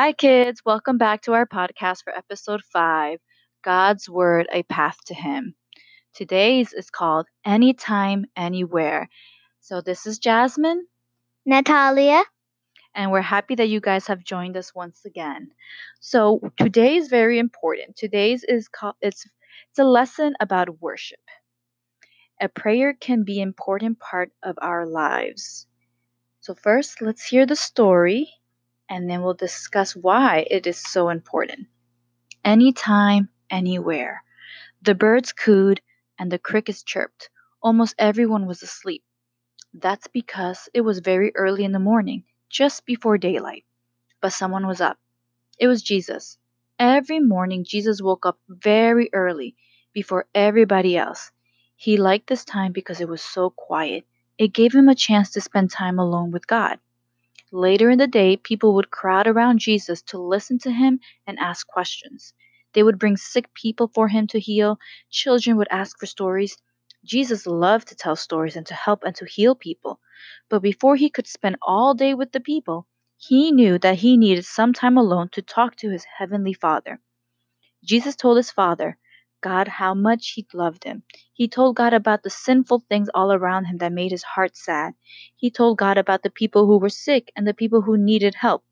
Hi, kids. Welcome back to our podcast for episode five God's Word, A Path to Him. Today's is called Anytime, Anywhere. So, this is Jasmine, Natalia. and we're happy that you guys have joined us once again. So, today is very important. Today's is called it's it's a lesson about worship. A prayer can be an important part of our lives. So, first, let's hear the story and then we'll discuss why it is so important. Anytime, anywhere. The birds cooed and the crickets chirped. Almost everyone was asleep. That's because it was very early in the morning, just before daylight. But someone was up. It was Jesus. Every morning, Jesus woke up very early, before everybody else. He liked this time because it was so quiet. It gave him a chance to spend time alone with God. Later in the day, people would crowd around Jesus to listen to him and ask questions. They would bring sick people for him to heal. Children would ask for stories. Jesus loved to tell stories and to help and to heal people. But before he could spend all day with the people, he knew that he needed some time alone to talk to his heavenly Father. Jesus told his Father, God, how much he loved him. He told God about the sinful things all around him that made his heart sad. He told God about the people who were sick and the people who needed help.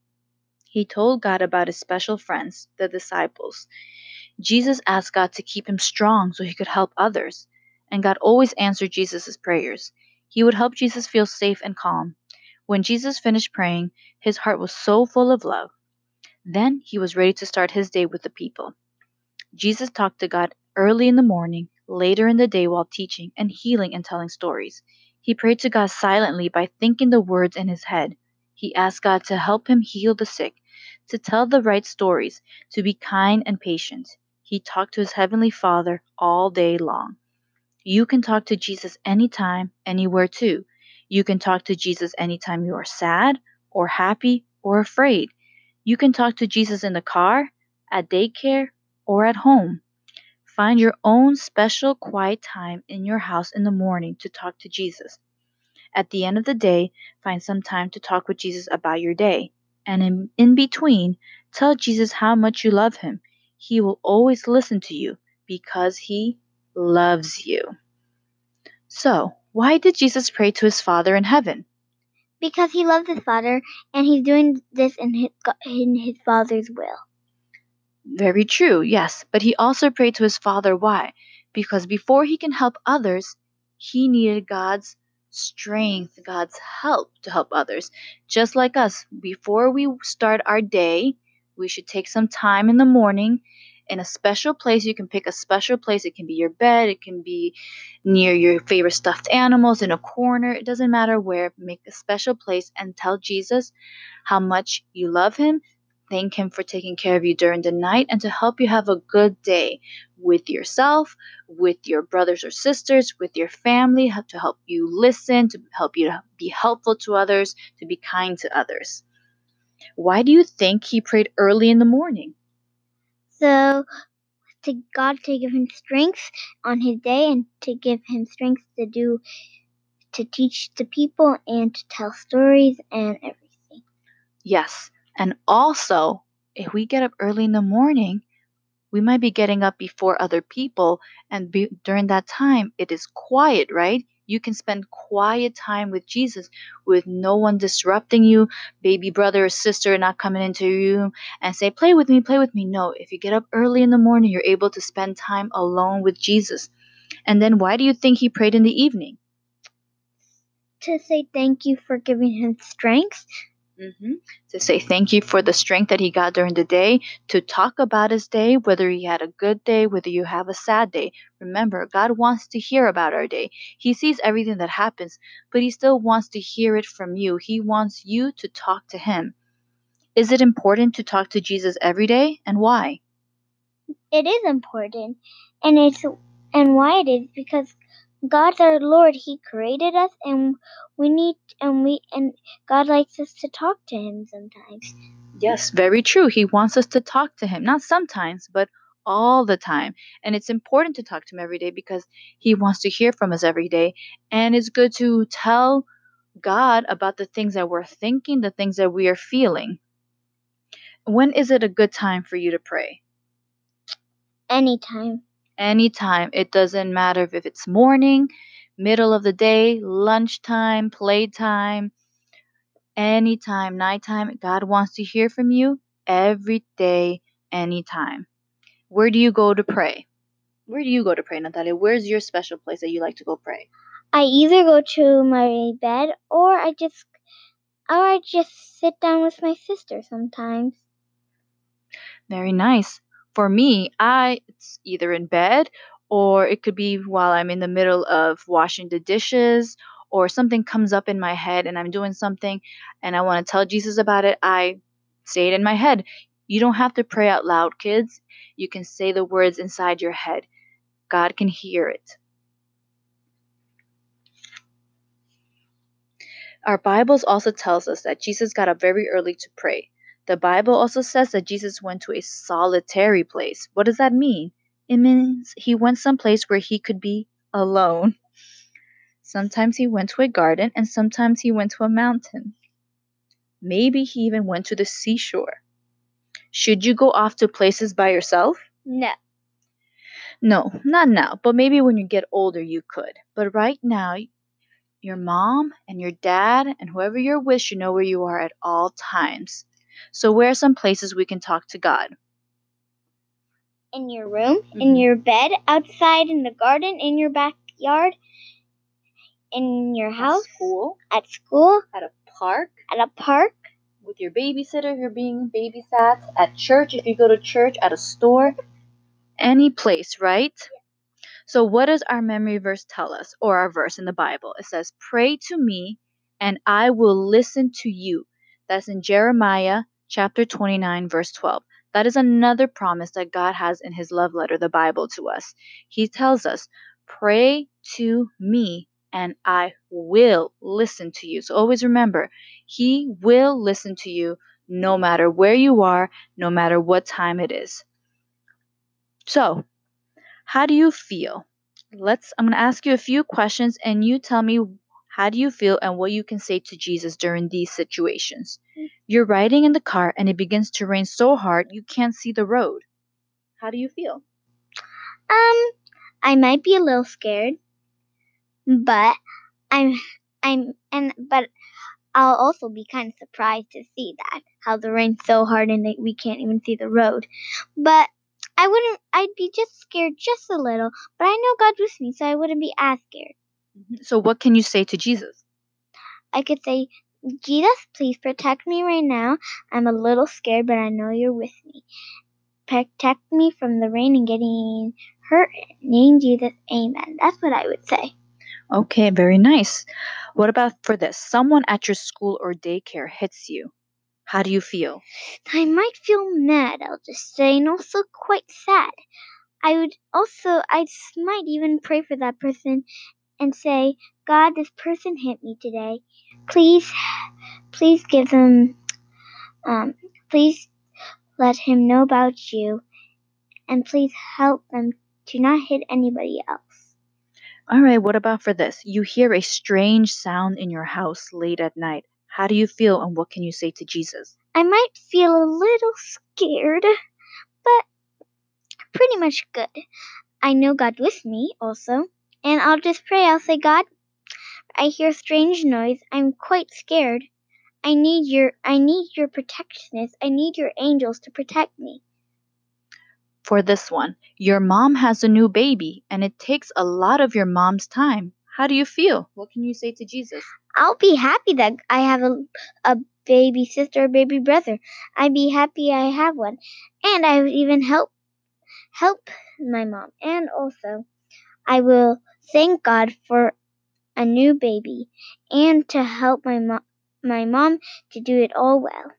He told God about his special friends, the disciples. Jesus asked God to keep him strong so he could help others, and God always answered Jesus' prayers. He would help Jesus feel safe and calm. When Jesus finished praying, his heart was so full of love. Then he was ready to start his day with the people. Jesus talked to God early in the morning, later in the day while teaching and healing and telling stories. He prayed to God silently by thinking the words in his head. He asked God to help him heal the sick, to tell the right stories, to be kind and patient. He talked to his heavenly Father all day long. You can talk to Jesus anytime, anywhere too. You can talk to Jesus anytime you are sad or happy or afraid. You can talk to Jesus in the car, at daycare, or at home. Find your own special quiet time in your house in the morning to talk to Jesus. At the end of the day, find some time to talk with Jesus about your day. And in, in between, tell Jesus how much you love him. He will always listen to you because he loves you. So, why did Jesus pray to his Father in heaven? Because he loves his father and he's doing this in his, in his father's will. Very true, yes. But he also prayed to his Father. Why? Because before he can help others, he needed God's strength, God's help to help others. Just like us, before we start our day, we should take some time in the morning in a special place. You can pick a special place. It can be your bed, it can be near your favorite stuffed animals, in a corner. It doesn't matter where. Make a special place and tell Jesus how much you love him. Thank him for taking care of you during the night and to help you have a good day with yourself, with your brothers or sisters, with your family, to help you listen, to help you be helpful to others, to be kind to others. Why do you think he prayed early in the morning? So, to God to give him strength on his day and to give him strength to do, to teach the people and to tell stories and everything. Yes. And also, if we get up early in the morning, we might be getting up before other people. And be, during that time, it is quiet, right? You can spend quiet time with Jesus with no one disrupting you, baby brother or sister not coming into your room and say, Play with me, play with me. No, if you get up early in the morning, you're able to spend time alone with Jesus. And then why do you think he prayed in the evening? To say thank you for giving him strength Mm-hmm. To say thank you for the strength that he got during the day, to talk about his day, whether he had a good day, whether you have a sad day. Remember, God wants to hear about our day. He sees everything that happens, but he still wants to hear it from you. He wants you to talk to him. Is it important to talk to Jesus every day, and why? It is important, and it's and why it is because God's our Lord. He created us, and we need and we and God likes us to talk to Him sometimes. Yes, very true. He wants us to talk to Him, not sometimes, but all the time. And it's important to talk to Him every day because He wants to hear from us every day. And it's good to tell God about the things that we're thinking, the things that we are feeling. When is it a good time for you to pray? Anytime. Anytime. It doesn't matter if it's morning, middle of the day, lunchtime, playtime, anytime, nighttime. God wants to hear from you every day, anytime. Where do you go to pray? Where do you go to pray, Natalia? Where's your special place that you like to go pray? I either go to my bed or I just or I just sit down with my sister sometimes. Very nice. For me, I it's either in bed or it could be while I'm in the middle of washing the dishes or something comes up in my head and I'm doing something and I want to tell Jesus about it. I say it in my head. You don't have to pray out loud, kids. You can say the words inside your head. God can hear it. Our Bibles also tells us that Jesus got up very early to pray. The Bible also says that Jesus went to a solitary place. What does that mean? It means he went someplace where he could be alone. Sometimes he went to a garden and sometimes he went to a mountain. Maybe he even went to the seashore. Should you go off to places by yourself? No. No, not now, but maybe when you get older you could. But right now, your mom and your dad and whoever you're with should know where you are at all times. So, where are some places we can talk to God? In your room, in Mhm. your bed, outside in the garden, in your backyard, in your At house, school, at school, at a park, at a park, with your babysitter if you're being babysat, at church if you go to church, at a store, any place, right? So, what does our memory verse tell us, or our verse in the Bible? It says, Pray to me, and I will listen to you. That's in Jeremiah chapter 29, verse 12. That is another promise that God has in his love letter, the Bible, to us. He tells us, Pray to me, and I will listen to you. So, always remember, He will listen to you no matter where you are, no matter what time it is. So, how do you feel? Let's I'm going to ask you a few questions and you tell me how do you feel and what you can say to Jesus during these situations. You're riding in the car and it begins to rain so hard you can't see the road. How do you feel? Um, I might be a little scared, but I'm I'm and but I'll also be kind of surprised to see that how the rain's so hard and that we can't even see the road. But I wouldn't. I'd be just scared just a little, but I know God's with me, so I wouldn't be as scared. Mm-hmm. So what can you say to Jesus? I could say, Jesus, please protect me right now. I'm a little scared, but I know you're with me. Protect me from the rain and getting hurt. Name Jesus, Amen. That's what I would say. Okay, very nice. What about for this? Someone at your school or daycare hits you. How do you feel? I might feel mad, I'll just say, and also quite sad. I would also, I might even pray for that person and say, God, this person hit me today. Please, please give them, um, please let him know about you, and please help them to not hit anybody else. All right, what about for this? You hear a strange sound in your house late at night. How do you feel and what can you say to Jesus? I might feel a little scared, but pretty much good. I know God with me also, and I'll just pray. I'll say, God, I hear strange noise. I'm quite scared. I need your I need your protectionist. I need your angels to protect me. For this one, your mom has a new baby and it takes a lot of your mom's time. How do you feel? What can you say to Jesus? I'll be happy that I have a, a baby sister or baby brother. I'd be happy I have one. And I would even help help my mom. And also I will thank God for a new baby and to help my mom my mom to do it all well.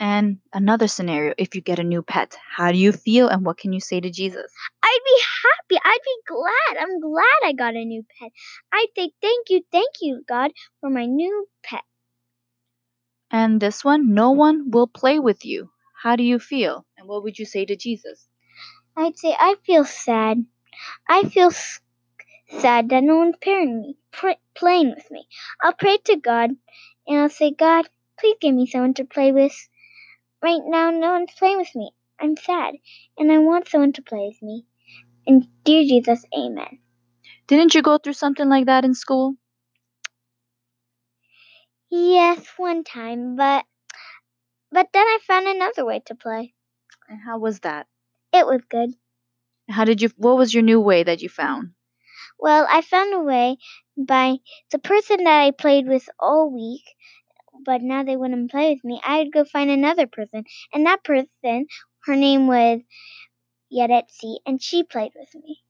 And another scenario, if you get a new pet, how do you feel and what can you say to Jesus? I'd be happy. I'd be glad. I'm glad I got a new pet. I'd say thank you, thank you, God, for my new pet. And this one, no one will play with you. How do you feel? And what would you say to Jesus? I'd say I feel sad. I feel s- sad that no one's pairing me, pr- playing with me. I'll pray to God, and I'll say, God, please give me someone to play with right now no one's playing with me. I'm sad, and I want someone to play with me. And dear Jesus, amen. Didn't you go through something like that in school? Yes, one time, but but then I found another way to play. And how was that? It was good. How did you what was your new way that you found? Well, I found a way by the person that I played with all week, but now they wouldn't play with me. I'd go find another person, and that person, her name was Yaretsi, and she played with me.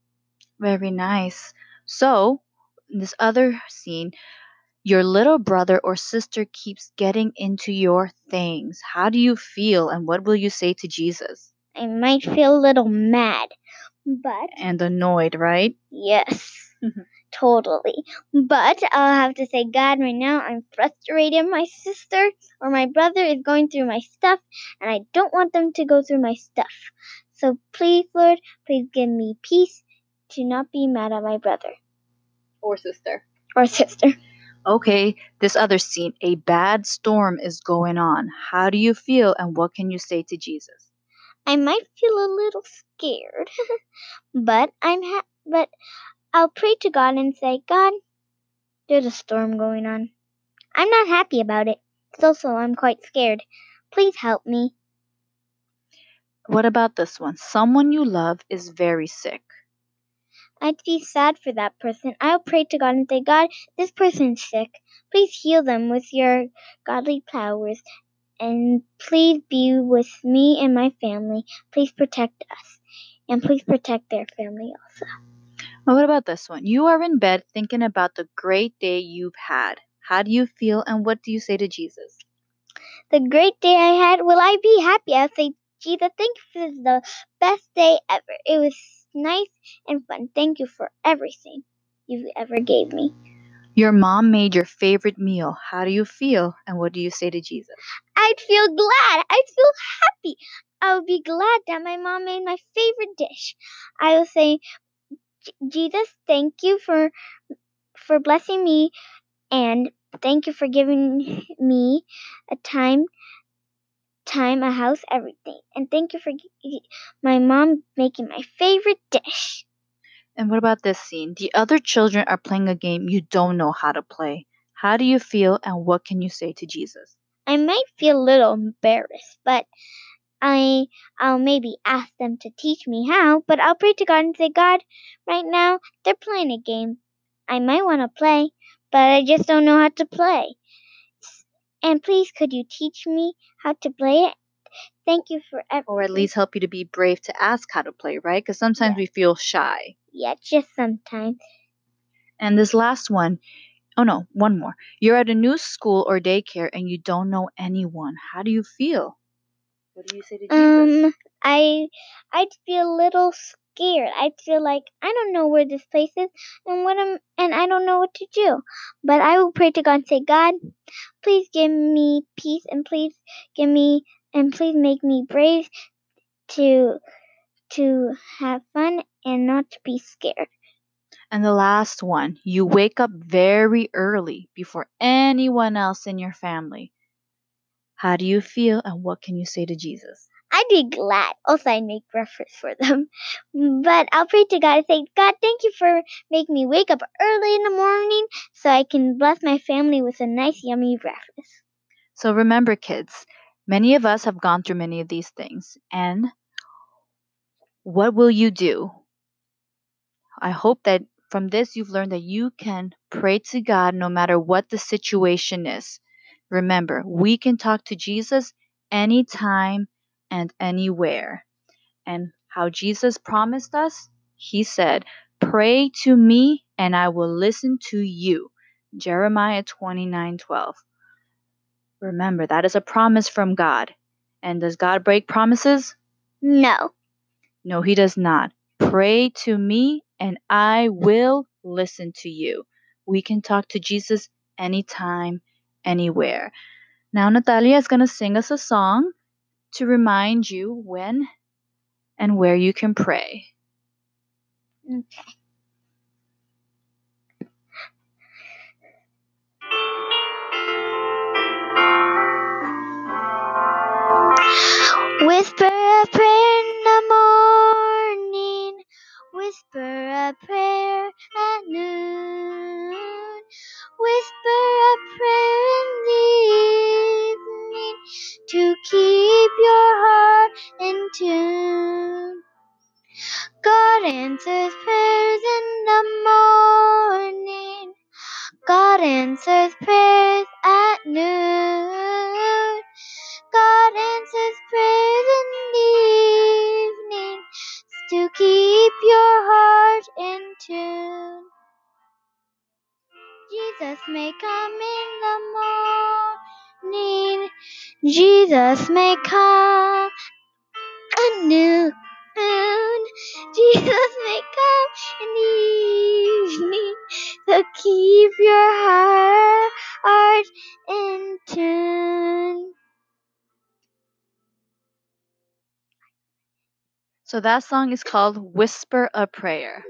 Very nice. So, in this other scene, your little brother or sister keeps getting into your things. How do you feel and what will you say to Jesus? I might feel a little mad, but And annoyed, right? yes, mm-hmm. totally. But I'll have to say, God, right now I'm frustrated. My sister or my brother is going through my stuff, and I don't want them to go through my stuff. So please, Lord, please give me peace to not be mad at my brother Or sister. or sister. Okay, this other scene, a bad storm is going on. How do you feel and what can you say to Jesus? I might feel a little scared, but I'm ha- but I'll pray to God and say, God, there's a storm going on. I'm not happy about it. So so I'm quite scared. Please help me. What about this one? Someone you love is very sick. I'd be sad for that person. I'll pray to God and say, God, this person's sick. Please heal them with your godly powers. And please be with me and my family. Please protect us. And please protect their family also. And what about this one? You are in bed thinking about the great day you've had. How do you feel and what do you say to Jesus? The great day I had, will I be happy? I'll say, Jesus, thank you for the best day ever. It was nice and fun. Thank you for everything you ever gave me. Your mom made your favorite meal. How do you feel and what do you say to Jesus? I'd feel glad. I'd feel happy. I would be glad that my mom made my favorite dish. I will say, Jesus, thank you for for blessing me, and thank you for giving me a time, time, a house, everything, and thank you for my mom making my favorite dish. And what about this scene? The other children are playing a game you don't know how to play. How do you feel and what can you say to Jesus? I might feel a little embarrassed, but I I'll maybe ask them to teach me how, but I'll pray to God and say, God, right now they're playing a game. I might want to play, but I just don't know how to play. And please could you teach me how to play it? Thank you for everything. Or at least help you to be brave to ask how to play, right? Because sometimes Yeah. we feel shy. Yeah, just sometimes. And this last one, oh no, one more. You're at a new school or daycare and you don't know anyone. How do you feel? What do you say to Jesus? Um I I'd feel a little scared. I'd feel like I don't know where this place is and what I'm and I don't know what to do. But I will pray to God and say, God, please give me peace and please give me and please make me brave to to have fun and not to be scared. And the last one, you wake up very early before anyone else in your family. How do you feel and what can you say to Jesus? I'd be glad. Also, I'd make breakfast for them. But I'll pray to God and say, God, thank you for making me wake up early in the morning so I can bless my family with a nice, yummy breakfast. So remember, kids, many of us have gone through many of these things. And what will you do? I hope that from this you've learned that you can pray to God no matter what the situation is. Remember, we can talk to Jesus anytime and anywhere. And how Jesus promised us, he said, Pray to me and I will listen to you. Jeremiah 29 12. Remember, that is a promise from God. And does God break promises? No. No, he does not. Pray to me and I will listen to you. We can talk to Jesus anytime, anywhere. Now, Natalia is going to sing us a song to remind you when and where you can pray. Okay. Whisper a prayer in the morning. Whisper a prayer heart in tune. Jesus may come in the morning. Jesus may come at noon. Jesus may come in the evening to keep your heart in tune. So that song is called Whisper a Prayer.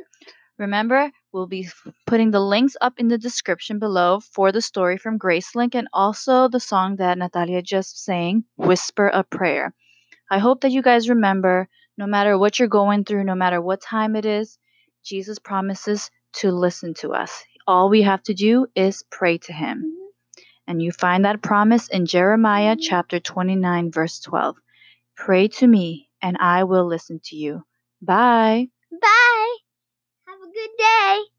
Remember, we'll be putting the links up in the description below for the story from Gracelink and also the song that Natalia just sang, Whisper a Prayer. I hope that you guys remember no matter what you're going through, no matter what time it is, Jesus promises to listen to us. All we have to do is pray to him. And you find that promise in Jeremiah chapter 29, verse 12. Pray to me, and I will listen to you. Bye. Bye. Good day.